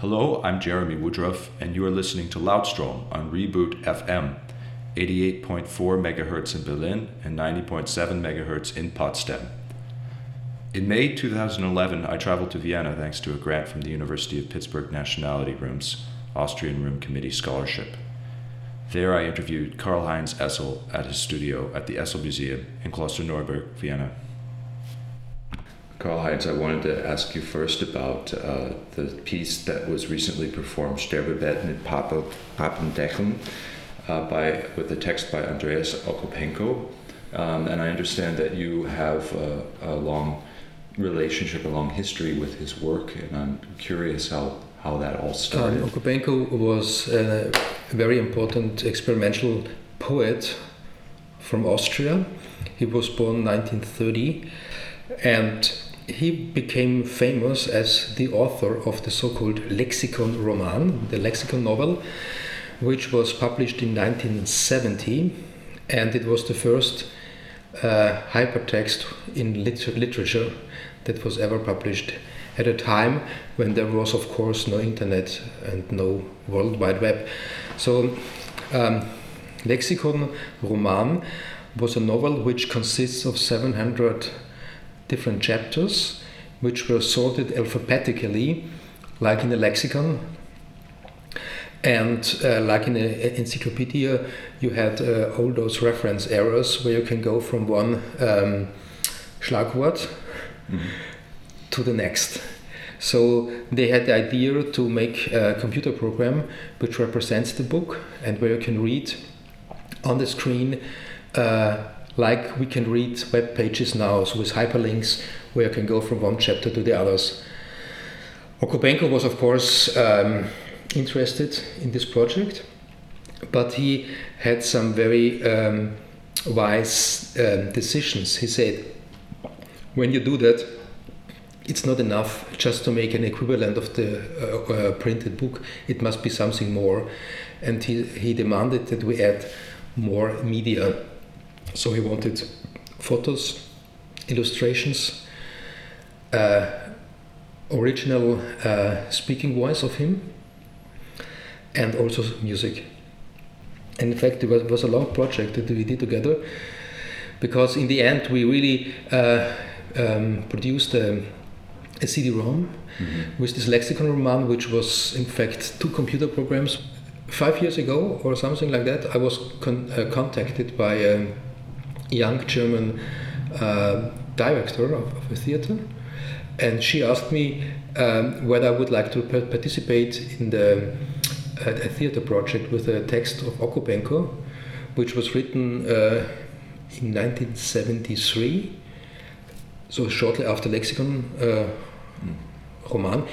Hello, I'm Jeremy Woodruff, and you are listening to Loudstrom on Reboot FM, 88.4 MHz in Berlin and 90.7 MHz in Potsdam. In May 2011, I traveled to Vienna thanks to a grant from the University of Pittsburgh Nationality Rooms Austrian Room Committee Scholarship. There, I interviewed Karlheinz Essl at his studio at the Essl Museum in Klosterneuburg, Vienna. Karlheinz, I wanted to ask you first about uh, the piece that was recently performed, Sterbebett mit Papa, Papendeckeln, uh, by, with the text by Andreas Okopenko. Um, and I understand that you have a, a, long relationship, a long history with his work, and I'm curious how, how that all started. Um, Okopenko was a very important experimental poet from Austria. He was born 1930, and he became famous as the author of the so-called Lexicon Roman, the lexicon novel, which was published in 1970, and it was the first uh, hypertext in liter- literature that was ever published at a time when there was, of course, no internet and no World Wide Web. So, um, Lexicon Roman was a novel which consists of 700 different chapters which were sorted alphabetically, like in a lexicon. And uh, like in an encyclopedia, you had uh, all those reference errors where you can go from one um, Schlagwort mm-hmm. to the next. So they had the idea to make a computer program which represents the book and where you can read on the screen uh, like we can read web pages now, so with hyperlinks where you can go from one chapter to the others. Okopenko was, of course, um, interested in this project, but he had some very um, wise um, decisions. He said, when you do that, it's not enough just to make an equivalent of the uh, uh, printed book, it must be something more. And he, he demanded that we add more media so he wanted photos, illustrations, uh, original uh, speaking voice of him, and also music. And in fact, it was, was, a long project that we did together because in the end we really uh, um, produced a, a CD-ROM mm-hmm. with this lexicon roman, which was in fact two computer programs. Five years ago or something like that, I was con- uh, contacted by um, young German uh, director of, of, a theater, and she asked me um, whether I would like to participate in the uh, a theater project with a text of Okopenko, which was written uh, in 1973, so shortly after Lexicon uh, Roman.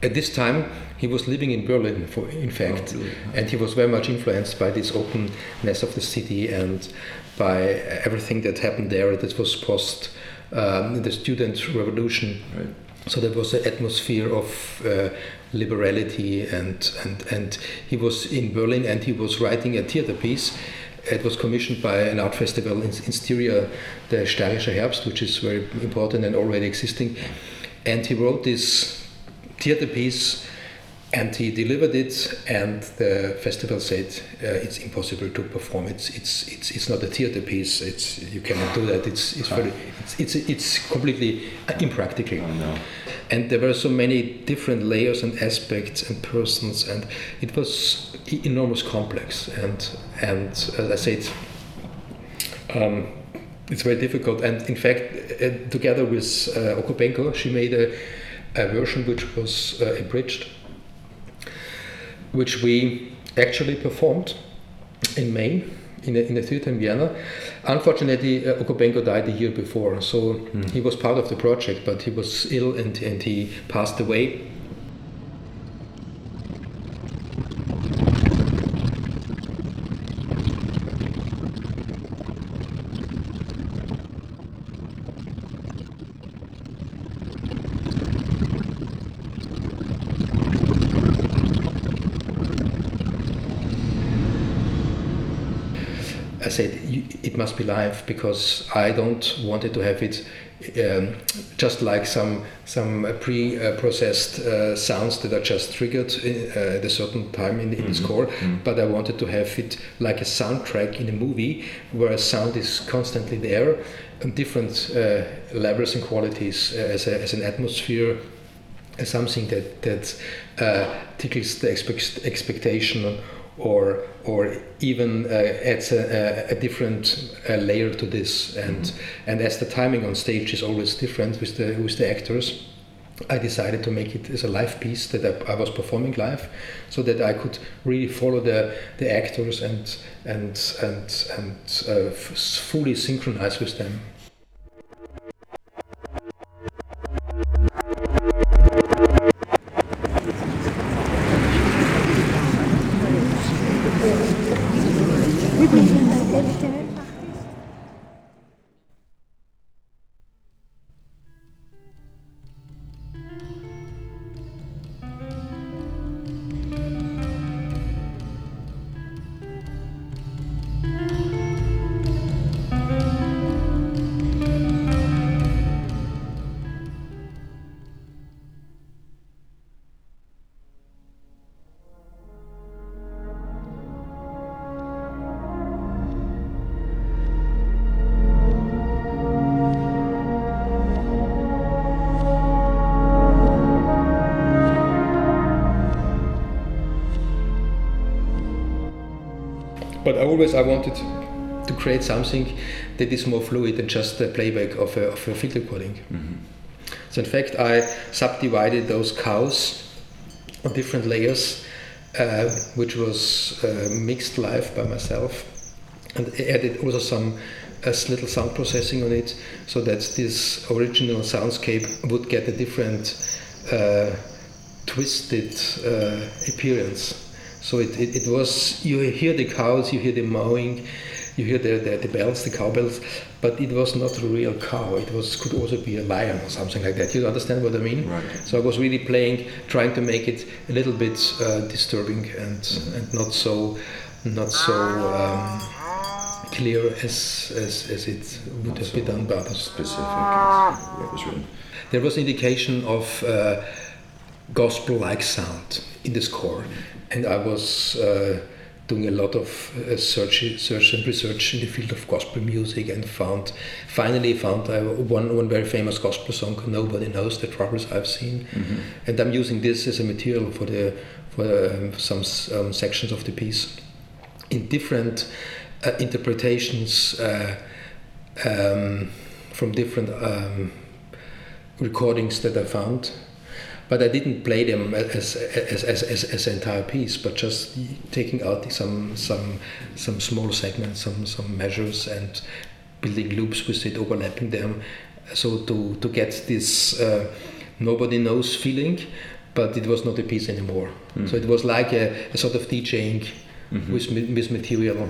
At this time, he was living in Berlin, for, in fact, oh, really? and he was very much influenced by this openness of the city and by everything that happened there that was post um, the student revolution. Right. So there was an atmosphere of uh, liberality, and, and, and he was in Berlin and he was writing a theater piece. It was commissioned by an art festival in, in Styria, the Steirischer Herbst, which is very important and already existing. And he wrote this theater piece and he delivered it and the festival said uh, it's impossible to perform. It's it's it's it's not a theater piece. It's you cannot do that. It's it's very it's it's, it's completely impractical. Oh, no. and there were so many different layers and aspects and persons and it was enormous complex. And and as i said um, it's very difficult. And in fact uh, together with uh, okopenko she made a, a version which was uh, abridged which we actually performed in May in a, in theater in Vienna. Unfortunately, uh, Okopenko died the year before, so mm. he was part of the project, but he was ill and, and he passed away. I said it must be live because I don't wanted to have it um, just like some some pre-processed uh, sounds that are just triggered in, uh, at a certain time in, in the score. But I wanted to have it like a soundtrack in a movie where a sound is constantly there on different uh, levels and qualities uh, as, a, as an atmosphere as something that that uh, tickles the expect- expectation or or even uh, adds a, a, a different uh, layer to this and and as the timing on stage is always different with the with the actors I decided to make it as a live piece that I, I was performing live, so that I could really follow the, the actors and and and and uh, f- fully synchronize with them. Create something that is more fluid than just the playback of a, of a field recording. So in fact, I subdivided those cows on different layers, uh, which was uh, mixed live by myself, and added also some uh, little sound processing on it, so that this original soundscape would get a different uh, twisted uh, appearance. So it, it, it was you hear the cows, you hear the mowing, you hear the, the, the bells, the cowbells, but it was not a real cow. It was could also be a lion or something like that. You understand what I mean? Right. So I was really playing, trying to make it a little bit uh, disturbing and and not so not so um, clear as, as as it would have been done by others. Specific as what was written. There was indication of uh, gospel-like sound in the score, and I was uh, doing a lot of uh, search, search and research in the field of gospel music, and found finally found uh, one one very famous gospel song. Nobody knows the troubles I've seen, and I'm using this as a material for the for um, some um, sections of the piece in different uh, interpretations uh, um, from different um, recordings that I found. But I didn't play them as as, as, as, as an entire piece, but just taking out some some some small segments, some some measures, and building loops with it, overlapping them, so to to get this uh, nobody knows feeling. But it was not a piece anymore. So it was like a, a sort of DJing with ma- with material.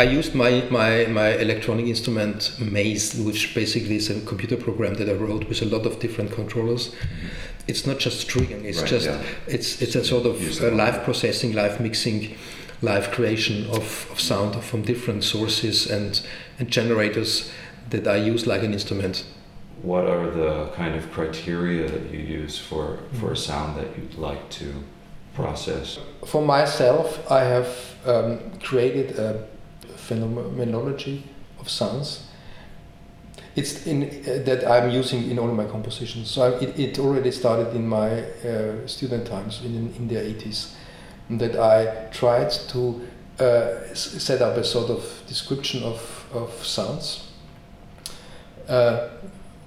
I used my, my, my electronic instrument Maze, which basically is a computer program that I wrote with a lot of different controllers. It's not just triggering; it's Right, just yeah. it's it's a sort of uh, live processing, live mixing, live creation of, of sound from different sources and and generators that I use like an instrument. What are the kind of criteria that you use for, for a sound that you'd like to process? For myself, I have um, created a phenomenology of sounds. It's in uh, that I'm using in all my compositions. So I, it, it already started in my uh, student times in, in the 80s, that I tried to uh, set up a sort of description of, of sounds, uh,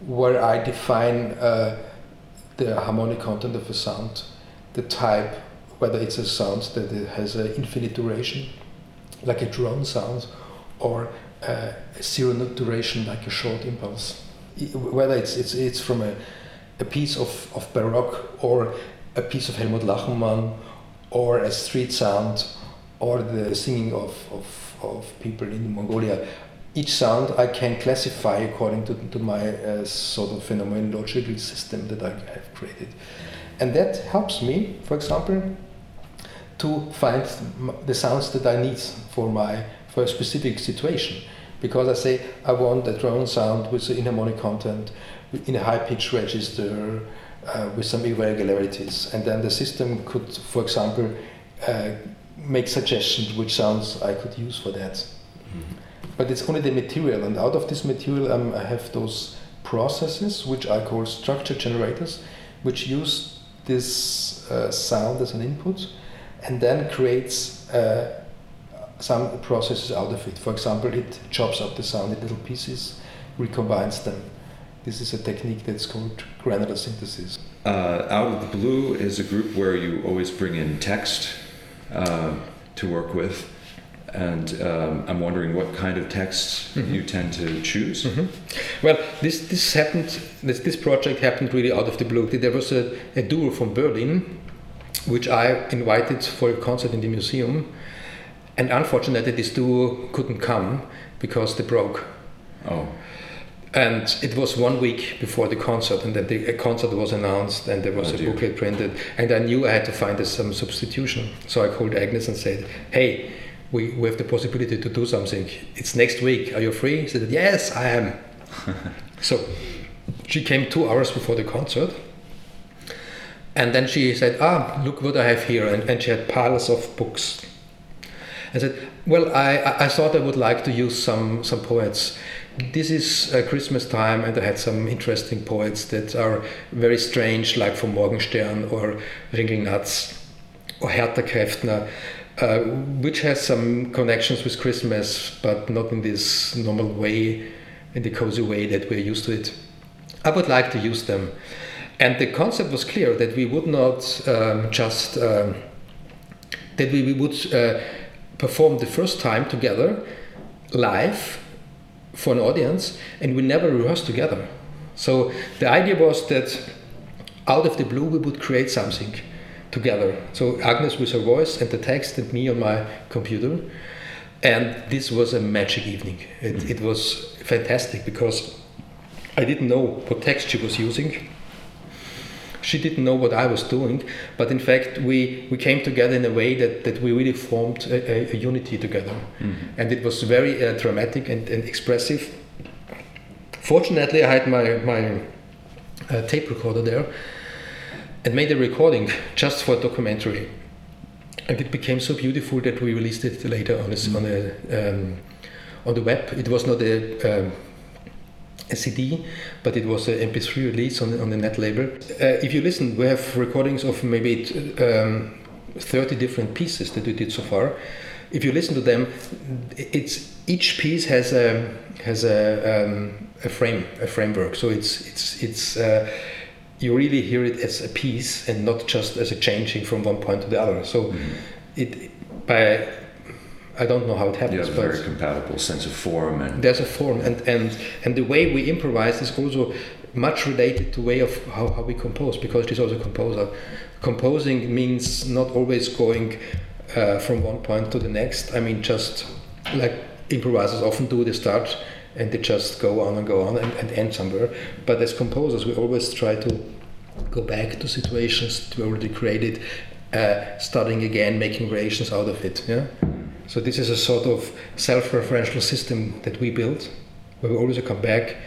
where I define uh, the harmonic content of a sound, the type, whether it's a sound that has an infinite duration, like a drone sound, or a zero duration, like a short impulse. Whether it's, it's, it's from a, a piece of, of Baroque or a piece of Helmut Lachenmann or a street sound or the singing of, of, of people in Mongolia. Each sound I can classify according to, to my uh, sort of phenomenological system that I have created. And that helps me, for example, to find the sounds that I need for my for a specific situation. Because I say I want a drone sound with an harmonic content in a high pitch register uh, with some irregularities, and then the system could, for example, uh, make suggestions which sounds I could use for that. But it's only the material, and out of this material, um, I have those processes which I call structure generators, which use this uh, sound as an input, and then creates uh, some processes out of it. For example, it chops up the sound in little pieces, recombines them. This is a technique that's called granular synthesis. Uh, Out of the Blue is a group where you always bring in text uh, to work with. And um, I'm wondering what kind of texts Mhm. you tend to choose. Mhm. Well, this this happened. This this project happened really out of the blue. There was a, a duo from Berlin, which I invited for a concert in the museum, and unfortunately, this duo couldn't come because they broke. Oh, And it was one week before the concert, and then the concert was announced, and there was Oh, a dear. booklet printed, and I knew I had to find some substitution. So I called Agnes and said, "Hey, we, we have the possibility to do something. It's next week. Are you free?" She said, "Yes, I am." so she came two hours before the concert, and then she said, "Ah, look what I have here," and, and she had piles of books. I said, "Well, I, I- thought I would like to use some some poets. This is uh, Christmas time, and I had some interesting poets that are very strange, like from Morgenstern or Ringelnatz or Hertha Kräftner, uh, which has some connections with Christmas, but not in this normal way, in the cozy way that we're used to it. I would like to use them." And the concept was clear that we would not um, just um, that we, we would uh, perform the first time together live for an audience and we never rehearsed together. So the idea was that out of the blue we would create something together. So Agnes with her voice and the text and me on my computer. And this was a magic evening. It, it was fantastic because I didn't know what text she was using. She didn't know what I was doing, but in fact, we, we came together in a way that, that we really formed a, a, a unity together. And it was very uh, dramatic and, and expressive. Fortunately, I had my, my uh, tape recorder there and made a recording just for a documentary. And it became so beautiful that we released it later on, a, s- on, a, um, on the web. It was not a, um, a CD, but it was an MP3 release on, on the net label. Uh, if you listen, we have recordings of maybe t- um, 30 different pieces that we did so far. If you listen to them, it's each piece has a has a, um, a frame, a framework. So it's it's it's uh, you really hear it as a piece and not just as a changing from one point to the other. So it by I don't know how it happens, but very compatible sense of form and there's a form and, and and the way we improvise is also much related to way of how, how we compose because she's also a composer composing means not always going uh, from one point to the next i mean just like improvisers often do. They start and they just go on and go on and, and end somewhere. But as composers, we always try to go back to situations we already created, uh, starting again, making variations out of it. Yeah. So this is a sort of self-referential system that we built, where we always come back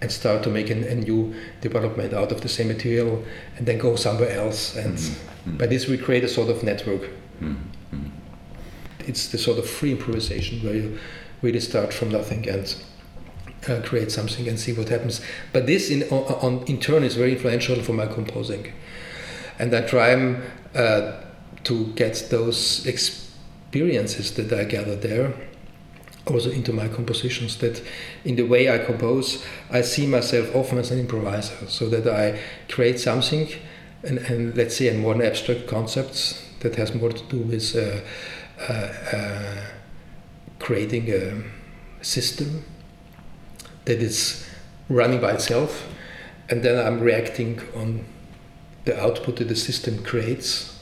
and start to make a, a, new development out of the same material, and then go somewhere else. And mm-hmm. by this, we create a sort of network. Mm-hmm. It's the sort of free improvisation where you really start from nothing and uh, create something and see what happens. But this, in, on, on, in turn, is very influential for my composing, and I try uh, to get those experiences that I gather there also into my compositions that in the way I compose I see myself often as an improviser so that I create something and, and let's say in more abstract concepts that has more to do with uh, uh, uh, creating a system that is running by itself, and then I'm reacting on the output that the system creates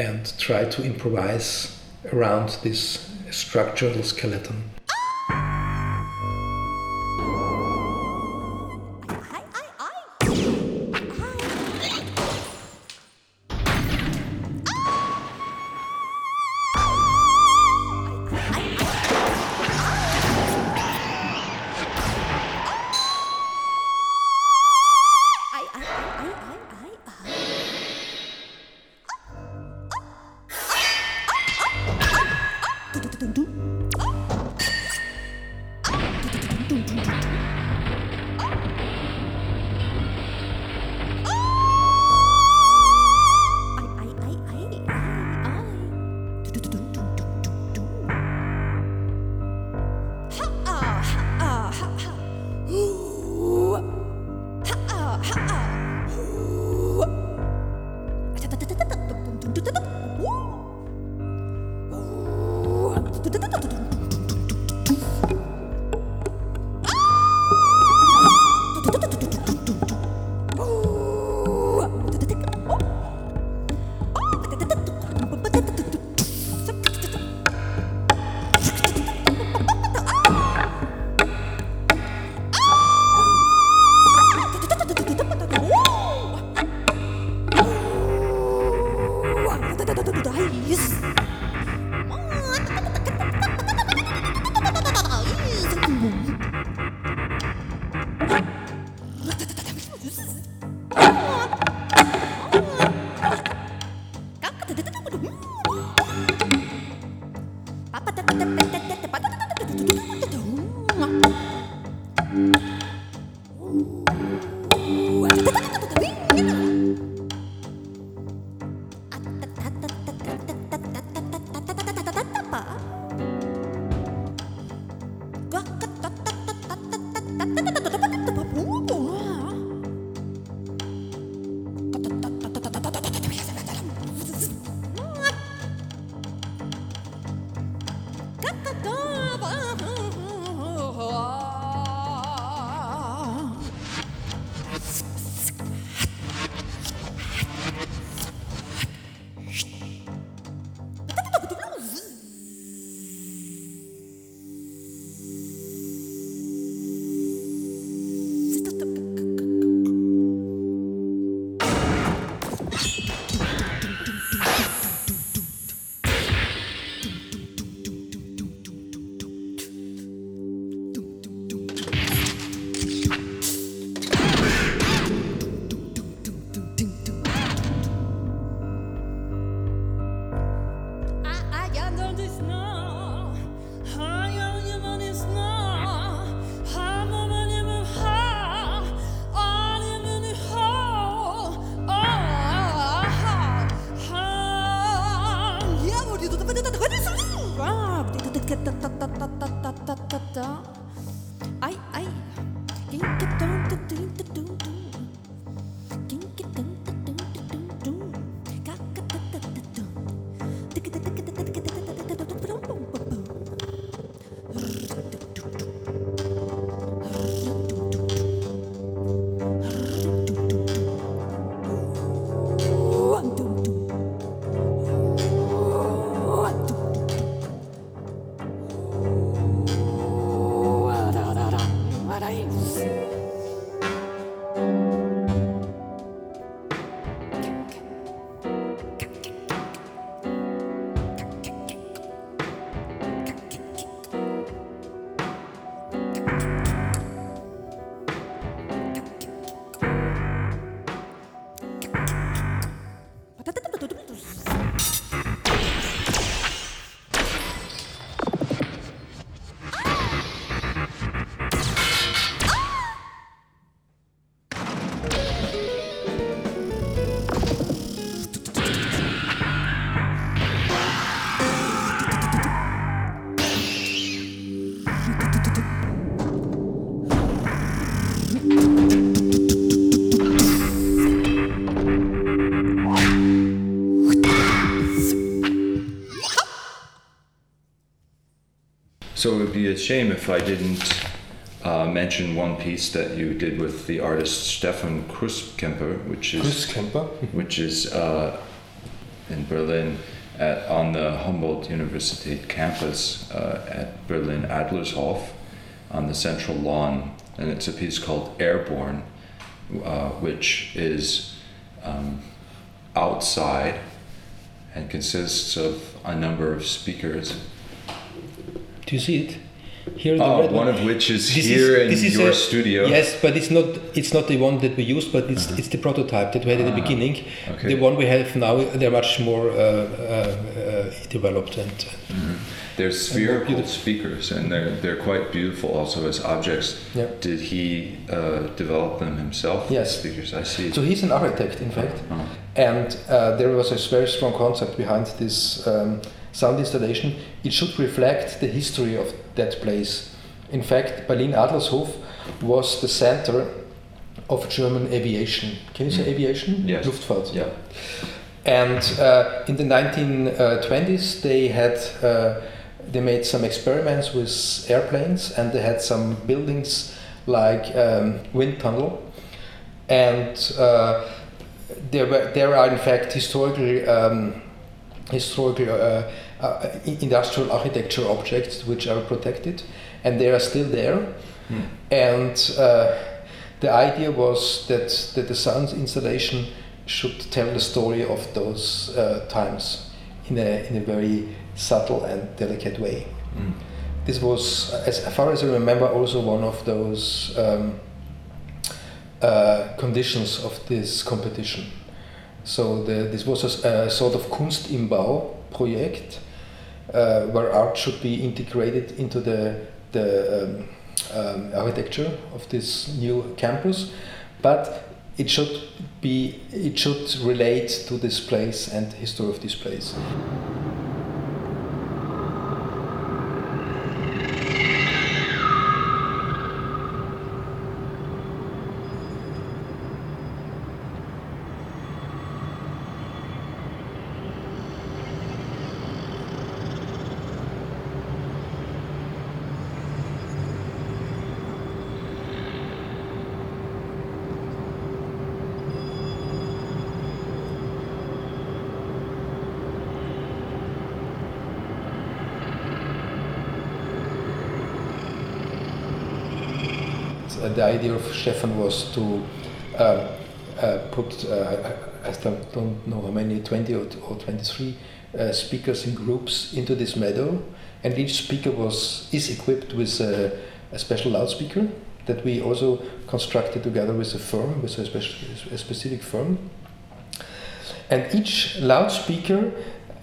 and try to improvise around this structural skeleton. So it would be a shame if I didn't uh, mention one piece that you did with the artist Stefan Krüskemper, which is Krüskemper. which is uh, in Berlin at, on the Humboldt University campus uh, at Berlin Adlershof on the central lawn, and it's a piece called Airborne, uh, which is um, outside and consists of a number of speakers. Do you see it? Here the Oh, red one of which is This here in this your a- studio. Yes, but it's not it's not the one that we used, but it's it's the prototype that we had at the Uh-huh. beginning. Okay. The one we have now, they're much more uh, uh, uh, developed and Mhm. They're spherical beautiful. speakers, and they're they're quite beautiful also as objects. Yeah. Did he uh, develop them himself? Yes. Speakers, I see. so he's an architect, in fact. Oh. And uh, there was a very strong concept behind this um, sound installation. It should reflect the history of that place. In fact, Berlin Adlershof was the center of German aviation. Can you say Mm. aviation? Yes. Luftfahrt. Yeah. And uh, in the 1920s, they had uh, they made some experiments with airplanes, and they had some buildings like um, wind tunnel, and uh, there were there are in fact historically um, historical uh, uh, industrial architecture objects which are protected, and they are still there. Hmm. And uh, the idea was that, that the sound installation should tell the story of those uh, times in a, in a very subtle and delicate way. Mm. This was, as far as I remember, also one of those um, uh, conditions of this competition. So the, this was a sort of Kunst im Bau project uh, where art should be integrated into the, the um, um, architecture of this new campus, but it should be it should relate to this place and history of this place. Uh, the idea of Stefan was to uh, uh, put, uh, I don't, don't know how many, 20 or, or 23 uh, speakers in groups into this meadow, and each speaker was is equipped with a, a special loudspeaker that we also constructed together with a firm, with a, a specific firm. And each loudspeaker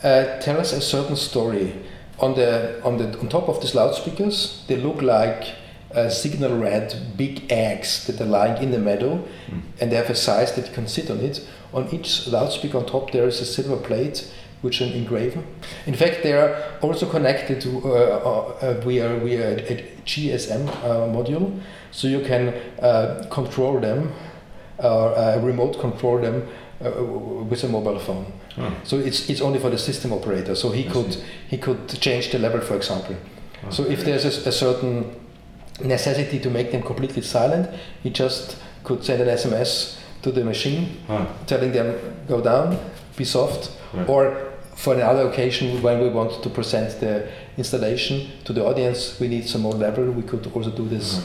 uh, tells a certain story. On the on the on top of these loudspeakers, they look like uh, signal red big eggs that are lying in the meadow, Mm. and they have a size that you can sit on it. On each loudspeaker on top, there is a silver plate which is an engraver. In fact, they are also connected to uh, uh, via via a, GSM uh, module, so you can uh, control them or uh, remote control them uh, with a mobile phone. Oh. So it's it's only for the system operator. So he I could see. he could change the level, for example. So if there's a, a certain necessity to make them completely silent, he just could send an SMS to the machine Huh. telling them go down, be soft, Right. or for another occasion when we want to present the installation to the audience, we need some more level. We could also do this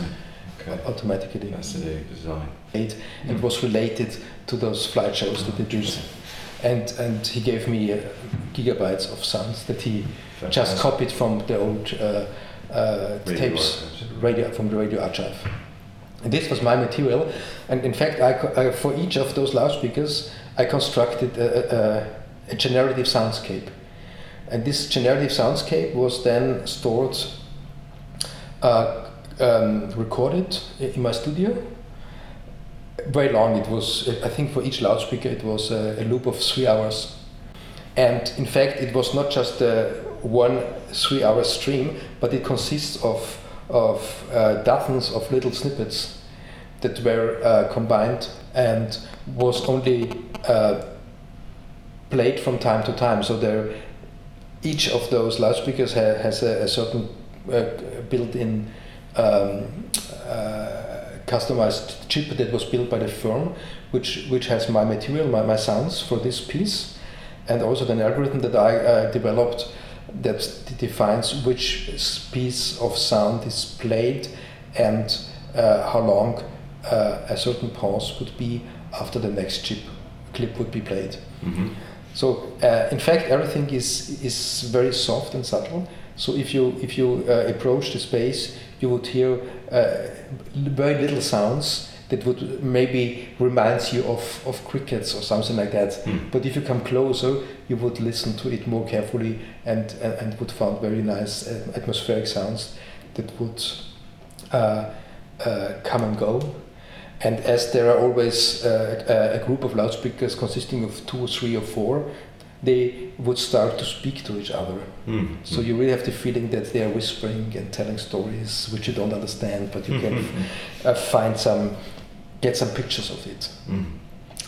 Okay. automatically. Fascinating design. Made and was related to those flight shows that they did. And and he gave me uh, gigabytes of sounds that he just copied from the old uh, uh, tapes, radio from the radio archive. And this was my material, and in fact, I, I, for each of those loudspeakers, I constructed a, a, a generative soundscape. And this generative soundscape was then stored, uh, um, recorded in my studio. Very long, it was, I think for each loudspeaker it was a, a loop of three hours. And in fact, it was not just a one three hour stream, but it consists of, of uh, dozens of little snippets that were uh, combined and was only uh, played from time to time. So there, each of those loudspeakers ha- has a, a certain uh, built-in um, uh, customized chip that was built by the firm, which which has my material, my, my sounds for this piece, and also an algorithm that I uh, developed that defines which piece of sound is played and uh, how long uh, a certain pause would be after the next chip clip would be played. Mm-hmm. So uh, in fact, everything is is very soft and subtle. So if you if you uh, approach the space, you would hear uh, very little sounds that would maybe reminds you of, of crickets or something like that. Mm. But if you come closer, you would listen to it more carefully and and, and would find very nice uh, atmospheric sounds that would uh, uh, come and go. And as there are always uh, a group of loudspeakers consisting of two or three or four, they would start to speak to each other. Mm. So you really have the feeling that they are whispering and telling stories which you don't understand, but you can uh, find some, get some pictures of it. Mm.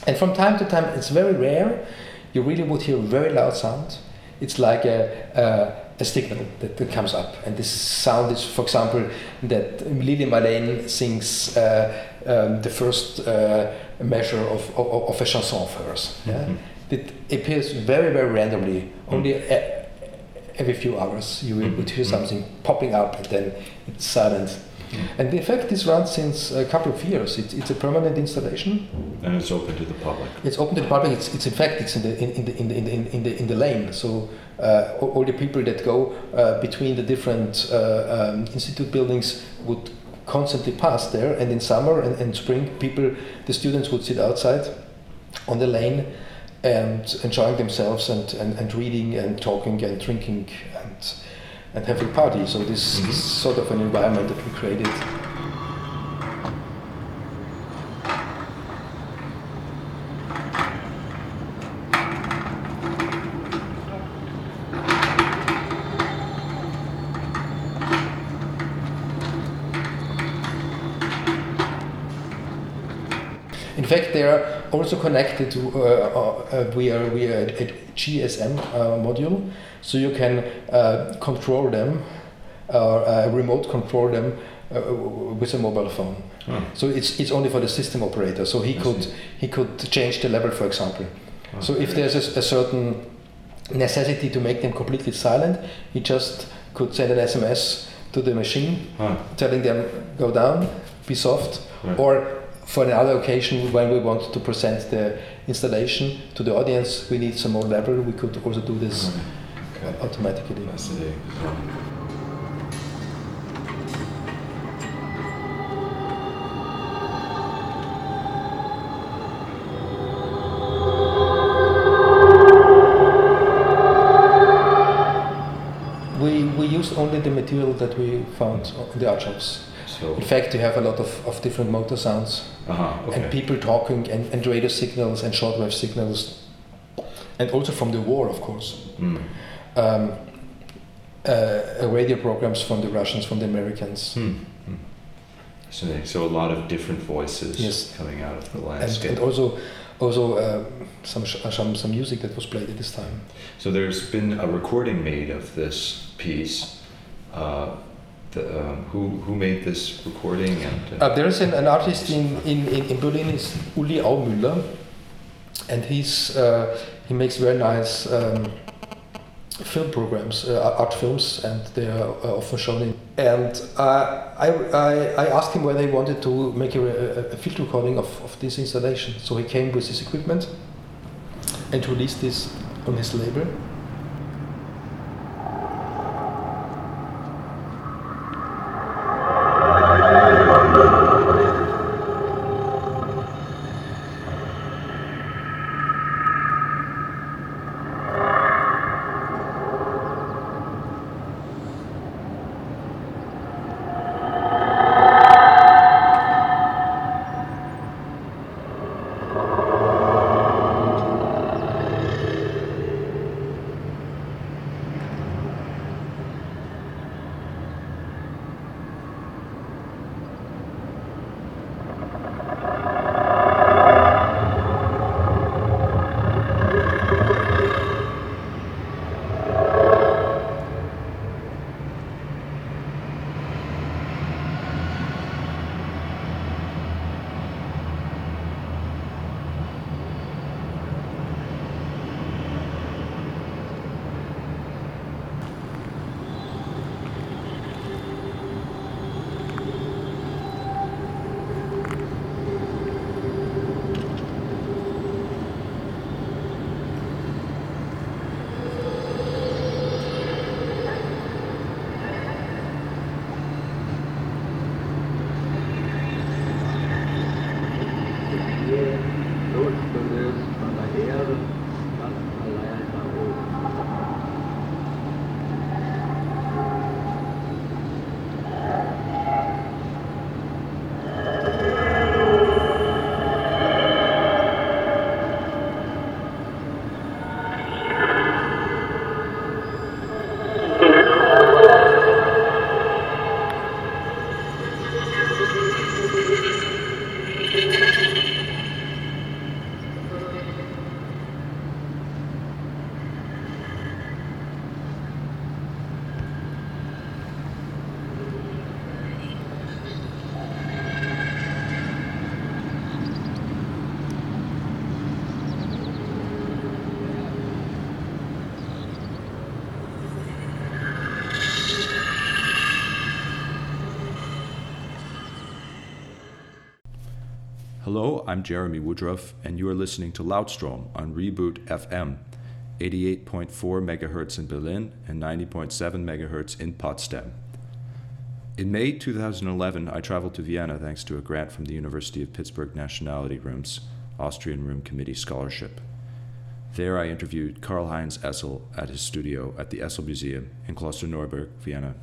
And from time to time, it's very rare. You really would hear a very loud sound. It's like a, a, a signal that, that comes up, and this sound is, for example, that Lili Marlene sings uh, um, the first uh, measure of, of, of, a chanson of hers. Yeah? Mhm. It appears very, very randomly, only a, every few hours you would hear Mhm. something popping up and then it's silent. And in fact, this runs since a couple of years. It, it's a permanent installation. And it's open to the public. It's open to the public. It's, it's in fact it's in the in, in the in the in the in the, in the lane. So uh, all, all the people that go uh, between the different uh, um, institute buildings would constantly pass there. And in summer and, and spring, people, the students would sit outside on the lane and enjoying themselves and, and, and reading and talking and drinking and and having party. So this Mhm. is sort of an environment that we created. In fact, they are also connected to. Uh, uh, uh, we are we are a GSM uh, module, so you can uh, control them, or uh, remote control them uh, with a mobile phone. Oh. So it's it's only for the system operator. So he I could see. he could change the level, for example. Oh, So if there's a, a certain necessity to make them completely silent, he just could send an SMS to the machine Huh. telling them go down, be soft, Right. or for another occasion when we want to present the installation to the audience, we need some more level. We could also do this mm-hmm. Okay. automatically. Fascinating. We, we use only the material that we found in the art shops. So, In fact, you have a lot of, of different motor sounds uh-huh, okay. and people talking and, and radio signals and shortwave signals, and also from the war, of course. Mm. Um, uh, radio programs from the Russians, from the Americans. Hmm. Fascinating. So a lot of different voices Yes. coming out of the and, landscape. and also also uh, some, sh- some some music that was played at this time. So there's been a recording made of this piece. Uh, the, um, who who made this recording and Uh, there is an, an artist in, in, in, in Berlin, is Uli Aumüller, and he's uh, he makes very nice um, film programs, uh, art films, and they are uh, often shown in. And uh, I, I, I asked him whether he wanted to make a, a, a field recording of, of this installation. So he came with his equipment and released this on his label. I'm Jeremy Woodruff, and you are listening to Loudstrom on Reboot FM, 88.4 MHz in Berlin and 90.7 MHz in Potsdam. In May 2011, I traveled to Vienna thanks to a grant from the University of Pittsburgh Nationality Room's Austrian Room Committee Scholarship. There, I interviewed Karlheinz Essl at his studio at the Essl Museum in Klosterneuburg, Vienna.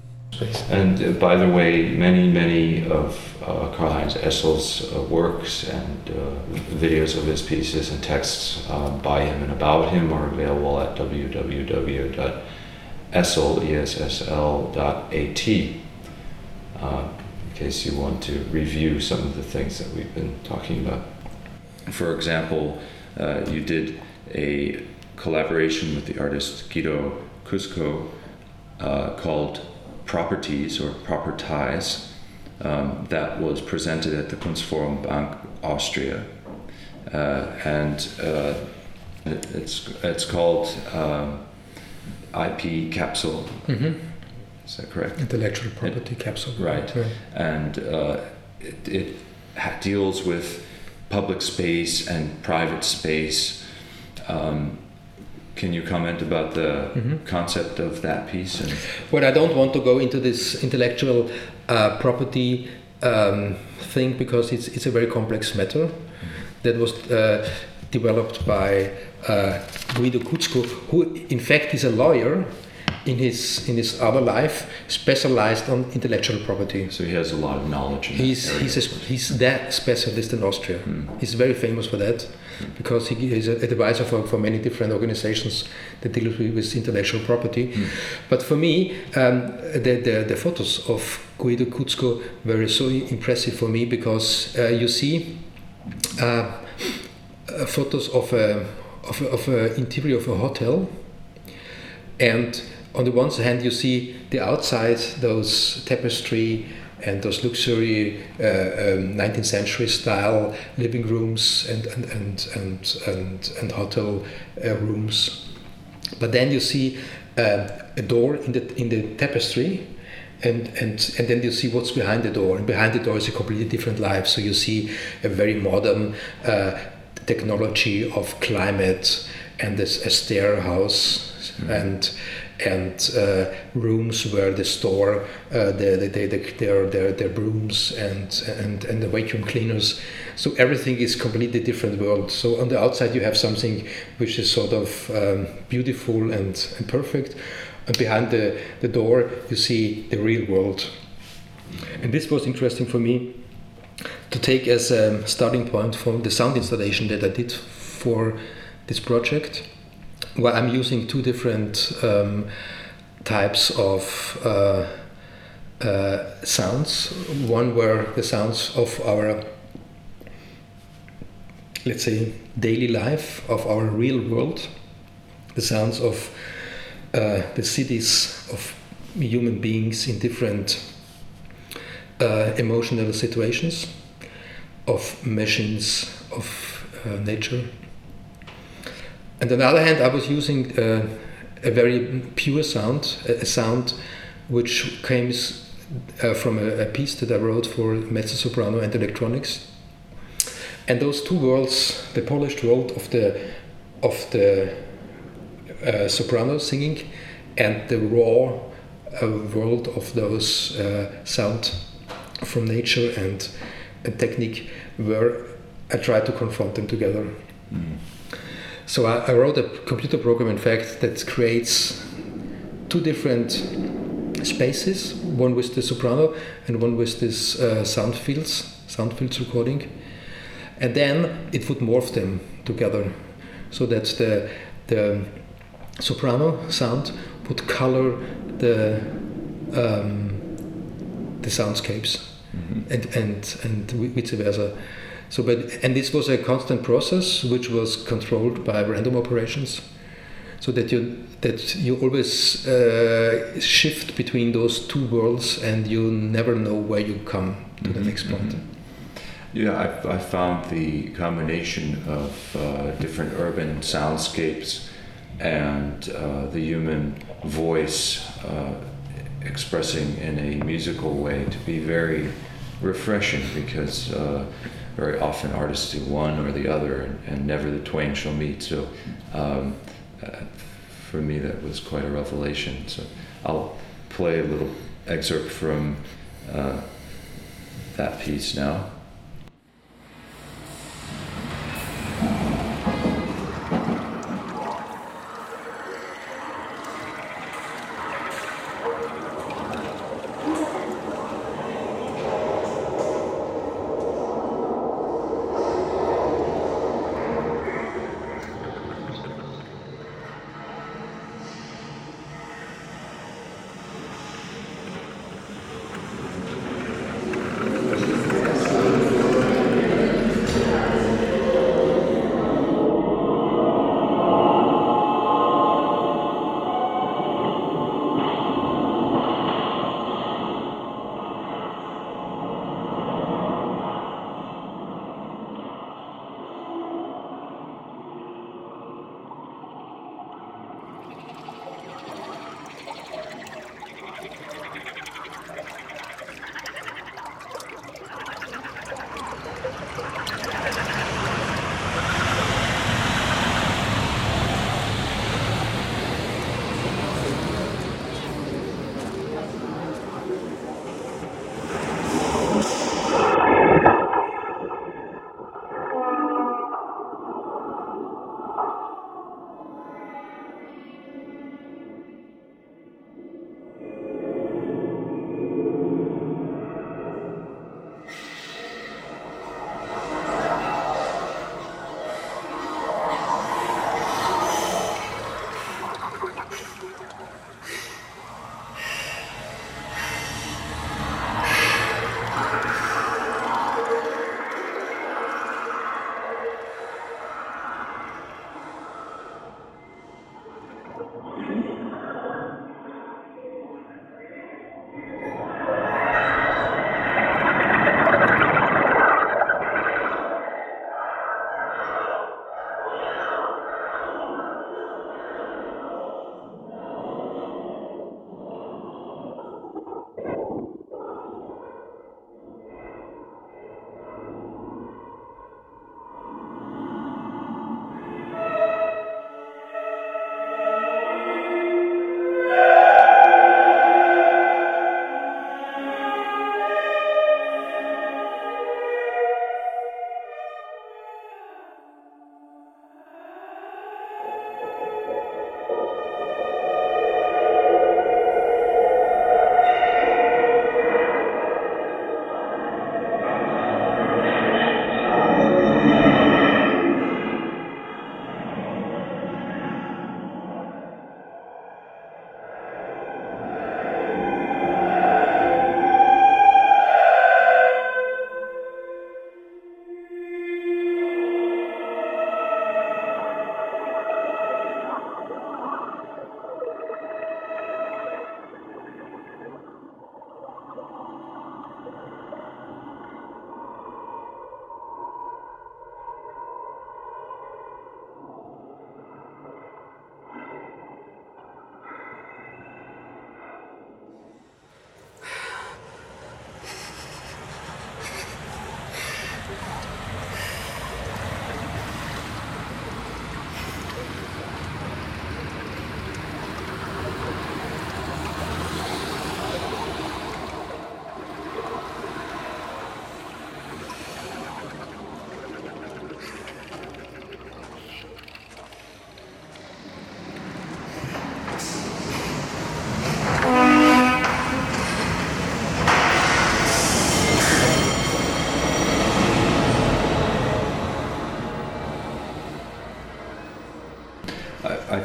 And uh, by the way, many, many of uh, Karlheinz Essl's uh, works and uh, videos of his pieces and texts uh, by him and about him are available at www.essl.at. Uh, in case you want to review some of the things that we've been talking about. For example, you did a collaboration with the artist Guido Kucsko called properties or proper ties um, that was presented at the Kunstforum Bank Austria. Uh, and uh, it, it's, it's called um, IP capsule. Mm-hmm. Is that correct? Intellectual property it, capsule. Right. Yeah. And uh, it, it deals with public space and private space. Um, can you comment about the mm-hmm. concept of that piece? And well, I don't want to go into this intellectual uh, property um, thing because it's it's a very complex matter mm-hmm. that was uh, developed by uh, Guido Kucsko, who in fact is a lawyer in his in his other life specialized on intellectual property. So he has a lot of knowledge. he's he's a, he's that specialist in Austria. Mm. He's very famous for that because he is an advisor for, for many different organizations that deal with, intellectual property. Mm. But for me, um, the, the, the photos of Guido Kucsko were so impressive for me because uh, you see uh, uh photos of a of, a, of a interior of a hotel and on the one hand you see the outside those tapestry and those luxury uh, um, 19th century style living rooms and and and and and, and hotel uh, rooms. But then you see uh, a door in the in the tapestry and, and and then you see what's behind the door. And behind the door is a completely different life. So you see a very modern uh, technology of climate and this a stair house mm-hmm. and and uh, rooms where they store uh, the, the, the, their, their, their brooms and, and, and the vacuum cleaners. So everything is completely different world. So on the outside you have something which is sort of um, beautiful and, and perfect, and behind the, the door you see the real world. And this was interesting for me to take as a starting point for the sound installation that I did for this project well, I'm using two different um, types of uh, uh, sounds. One were the sounds of our, let's say, daily life, of our real world, the sounds of uh, the cities of human beings in different uh, emotional situations, of machines, of uh, nature and on the other hand, I was using uh, a very pure sound, a, sound which came uh, from a, a, piece that I wrote for mezzo soprano and electronics. And those two worlds, the polished world of the of the uh, soprano singing, and the raw uh, world of those uh, sound from nature and, and technique, were I tried to confront them together. Mm. So I, I, wrote a computer program, in fact, that creates two different spaces, one with the soprano and one with this uh, sound fields, sound fields recording. And then it would morph them together so that the, the soprano sound would color the, um, the soundscapes mm-hmm. and, and, and vice versa. So, but and this was a constant process which was controlled by random operations, so that you that you always uh, shift between those two worlds and you never know where you come to mm-hmm, the next point. Mm-hmm. Yeah, I, I found the combination of uh, different urban soundscapes and uh, the human voice uh, expressing in a musical way to be very refreshing because uh, very often artists do one or the other, and, and never the twain shall meet. So, um, uh, for me, that was quite a revelation. So, I'll play a little excerpt from uh, that piece now.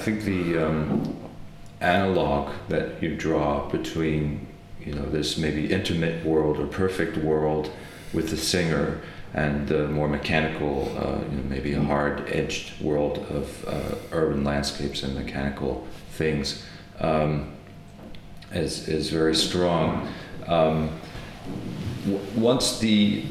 Think the um, analog that you draw between you know this maybe intimate world or perfect world with the singer and the more mechanical, uh, you know, maybe a hard-edged world of uh, urban landscapes and mechanical things um, is is very strong. Um, once the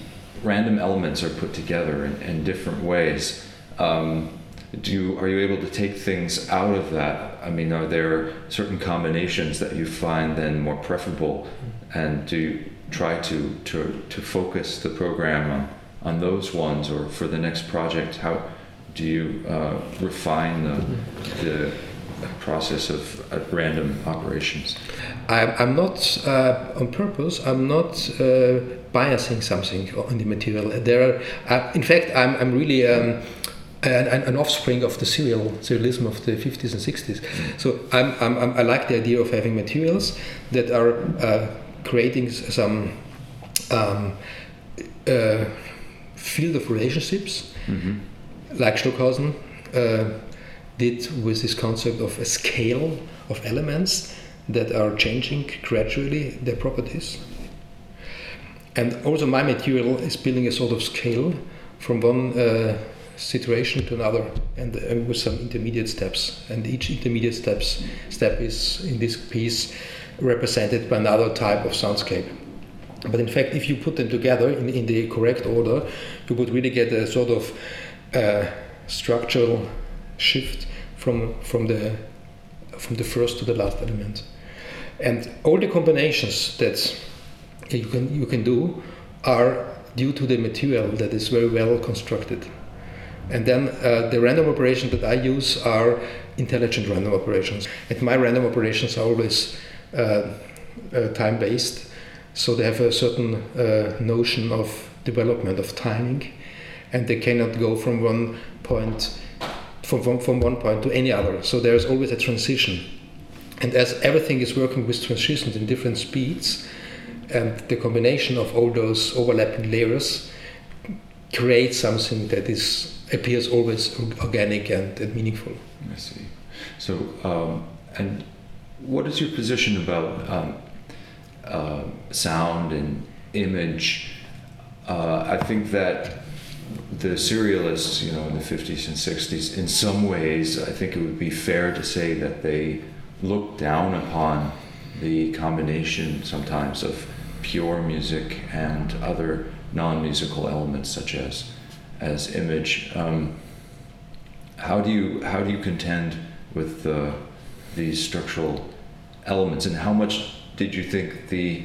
random elements are put together in, in different ways. Um, do you, are you able to take things out of that? I mean, are there certain combinations that you find then more preferable, and do you try to to, to focus the program on, on those ones, or for the next project, how do you uh, refine the, the process of uh, random operations? I'm, I'm not uh, on purpose. I'm not uh, biasing something on the material. There, are, uh, in fact, I'm, I'm really um, an, an, offspring of the serial serialism of the 50s and 60s. Mm. So I'm, I'm, I'm, i like the idea of having materials that are uh, creating some um, uh, field of relationships, mm-hmm. like Stockhausen uh, did with this concept of a scale of elements that are changing gradually their properties. And also, my material is building a sort of scale from one uh, situation to another, and, uh, with some intermediate steps. And each intermediate steps step is in this piece represented by another type of soundscape. But in fact, if you put them together in, in the correct order, you would really get a sort of uh, structural shift from from the from the first to the last element. And all the combinations that you can you can do are due to the material that is very well constructed. And then uh, the random operations that I use are intelligent random operations. And my random operations are always uh, uh, time based so they have a certain uh, notion of development of timing, and they cannot go from one point from, from, from one point to any other. So there is always a transition. And as everything is working with transitions in different speeds, and the combination of all those overlapping layers creates something that is appears always organic and, and meaningful. I see. So, um, and what is your position about um, uh, sound and image. Uh, I think that the serialists, you know, in the 50s and 60s, in some ways, I think it would be fair to say that they looked down upon the combination sometimes of pure music and other non-musical elements such as as image. Um, how do you how do you contend with the, these structural elements, and how much did you think the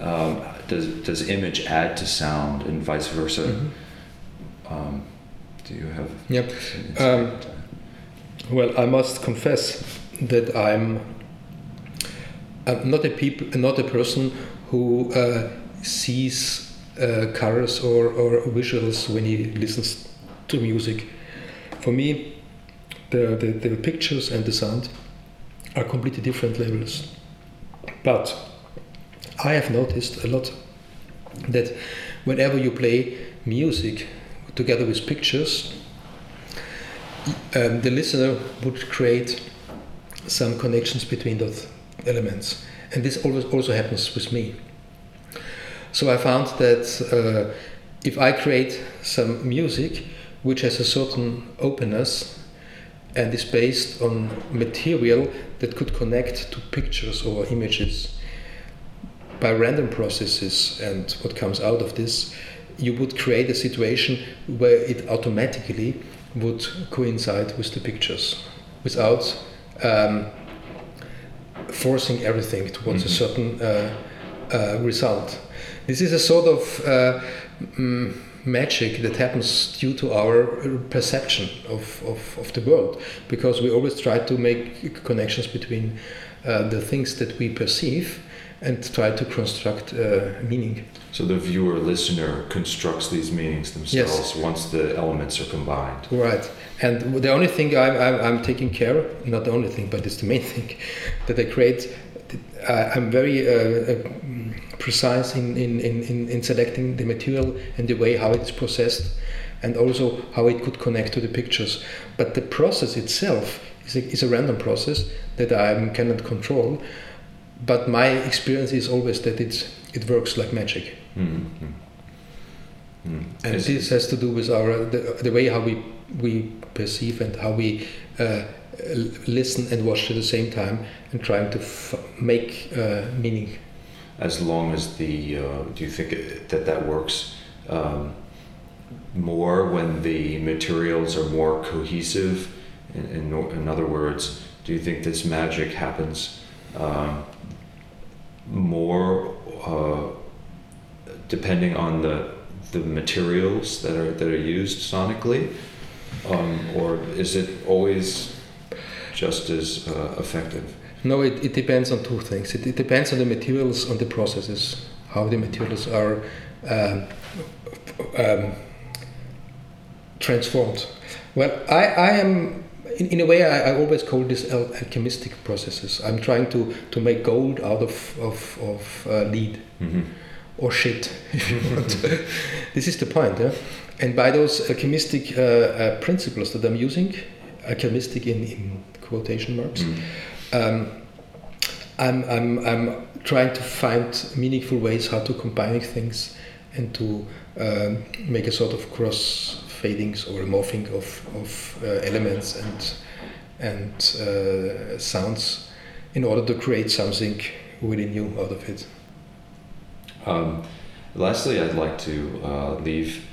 um, does does image add to sound and vice versa? Mm-hmm. Um, do you have? Yep. Um, well, I must confess that I'm, I'm not a people, not a person who uh, sees uh, colors or, or visuals when he listens to music. For me, the, the, the pictures and the sound are completely different levels. But I have noticed a lot that whenever you play music together with pictures, um, the listener would create some connections between those elements. And this always also happens with me. So I found that uh, if I create some music which has a certain openness and is based on material that could connect to pictures or images. By random processes and what comes out of this, you would create a situation where it automatically would coincide with the pictures without um, forcing everything towards mm-hmm. a certain uh, uh, result. This is a sort of uh, magic that happens due to our perception of, of, of the world because we always try to make connections between uh, the things that we perceive and try to construct uh, meaning. So the viewer listener constructs these meanings themselves yes. once the elements are combined. Right. And the only thing I'm, I'm, I'm taking care of, not the only thing, but it's the main thing, that I create, I'm very uh, uh precise in, in, in, in selecting the material and the way how it's processed and also how it could connect to the pictures. But the process itself is a, is a random process that I cannot control. But my experience is always that it's, it works like magic. Mm-hmm. Mm. And yes. this has to do with our the, the, way how we we perceive and how we uh, listen and watch at the same time and trying to make uh, meaning. As long as the uh, do you think that that works um, more when the materials are more cohesive? In, in, in, other words do you think this magic happens um, more uh, depending on the the materials that are that are used sonically, um, or is it always just as uh, effective? No, it, it depends on two things. It, it depends on the materials, on the processes, how the materials are um, um, transformed. Well, I, I am, in, in a way, I, I always call this al- alchemistic processes. I'm trying to, to make gold out of, of, of uh, lead Mm-hmm. or shit, if you want. this is the point. Yeah? And by those alchemistic uh, uh, principles that I'm using, alchemistic in, in quotation marks, Mm. um, I'm, I'm, I'm trying to find meaningful ways how to combine things and to um, make a sort of cross fadings or morphing of, of uh, elements and, and uh, sounds in order to create something really new out of it. Um, lastly, I'd like to uh, leave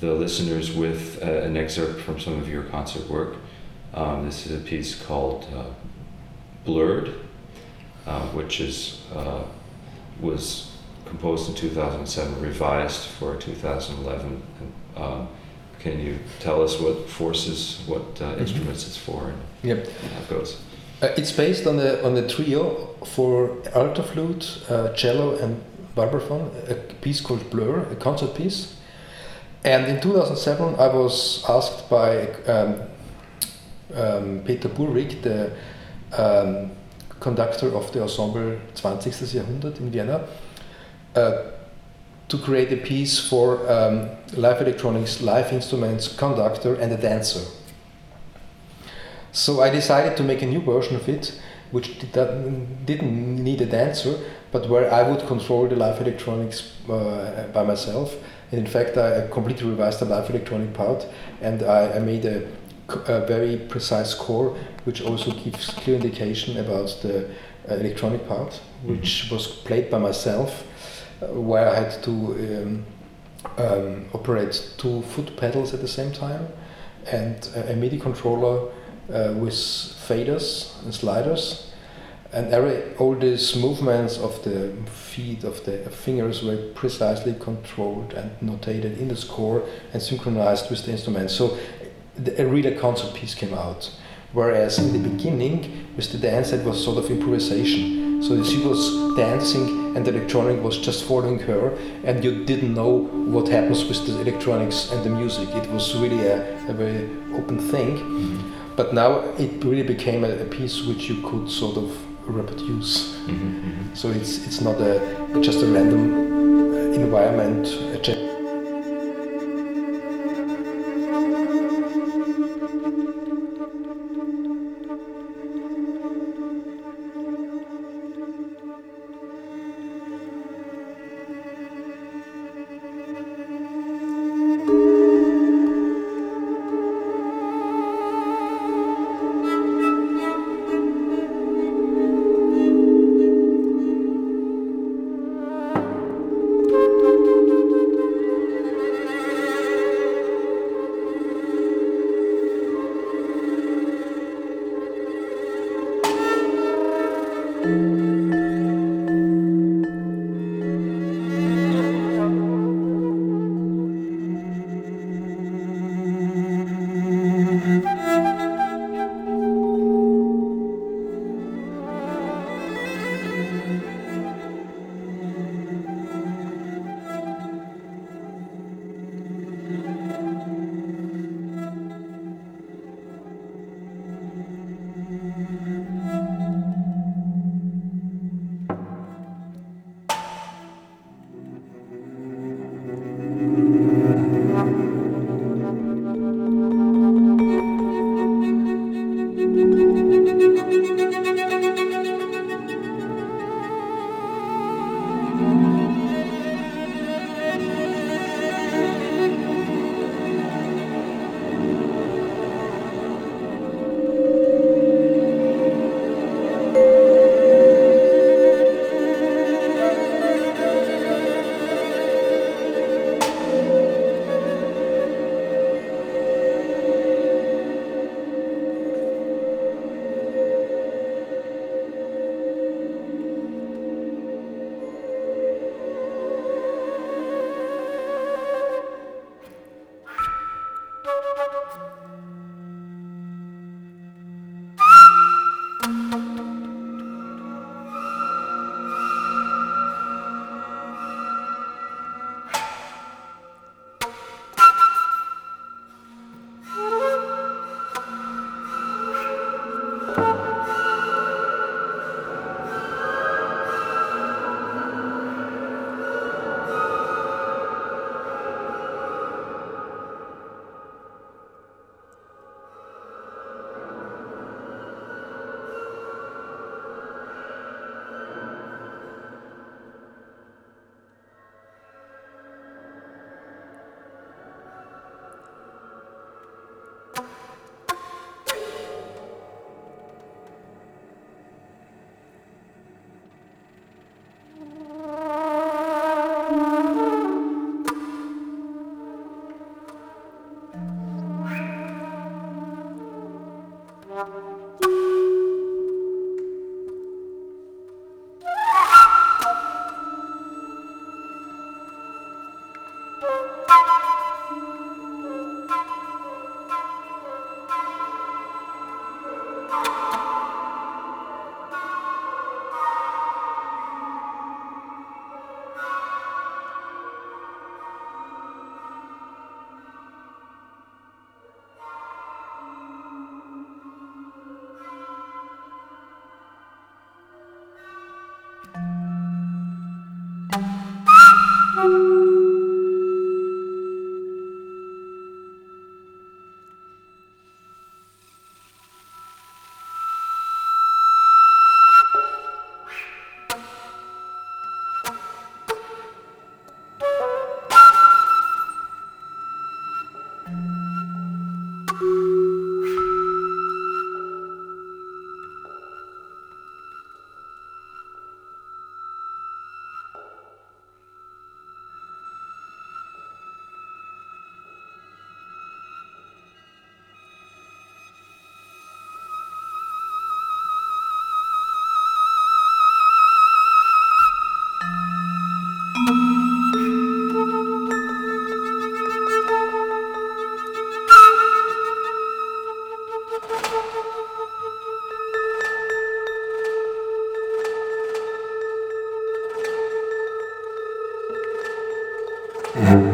the listeners with uh, an excerpt from some of your concert work. Um, this is a piece called uh, "Blurred," uh, which is uh, was composed in 2007, revised for 2011. And, um, can you tell us what forces, what uh, instruments it's for, and Yep. how it goes? Uh, it's based on the on the trio for alto flute, uh, cello, and vibraphone. A piece called Blur, a concert piece. And in 2007, I was asked by um, um, Peter Burwik, the um, conductor of the ensemble 20. Jahrhundert in Vienna, uh, to create a piece for um, live electronics, live instruments, conductor, and a dancer. So I decided to make a new version of it, which did not, didn't need a dancer, but where I would control the live electronics uh, by myself. And in fact, I completely revised the live electronic part, and I, I made a, a, very precise score, which also gives clear indication about the uh, electronic part, which was played by myself, uh, where I had to um, um, operate two foot pedals at the same time, and a, a MIDI controller uh, with faders and sliders. And every, all these movements of the feet, of the fingers were precisely controlled and notated in the score and synchronized with the instrument. So a real concert piece came out. Whereas in the beginning, with the dance, it was sort of improvisation. So she was dancing and the electronic was just following her, and you didn't know what happens with the electronics and the music. It was really a, a very open thing. Mm-hmm. But now it really became a, a piece which you could sort of reproduce. Mm-hmm. So it's it's not a just a random environment. a gen-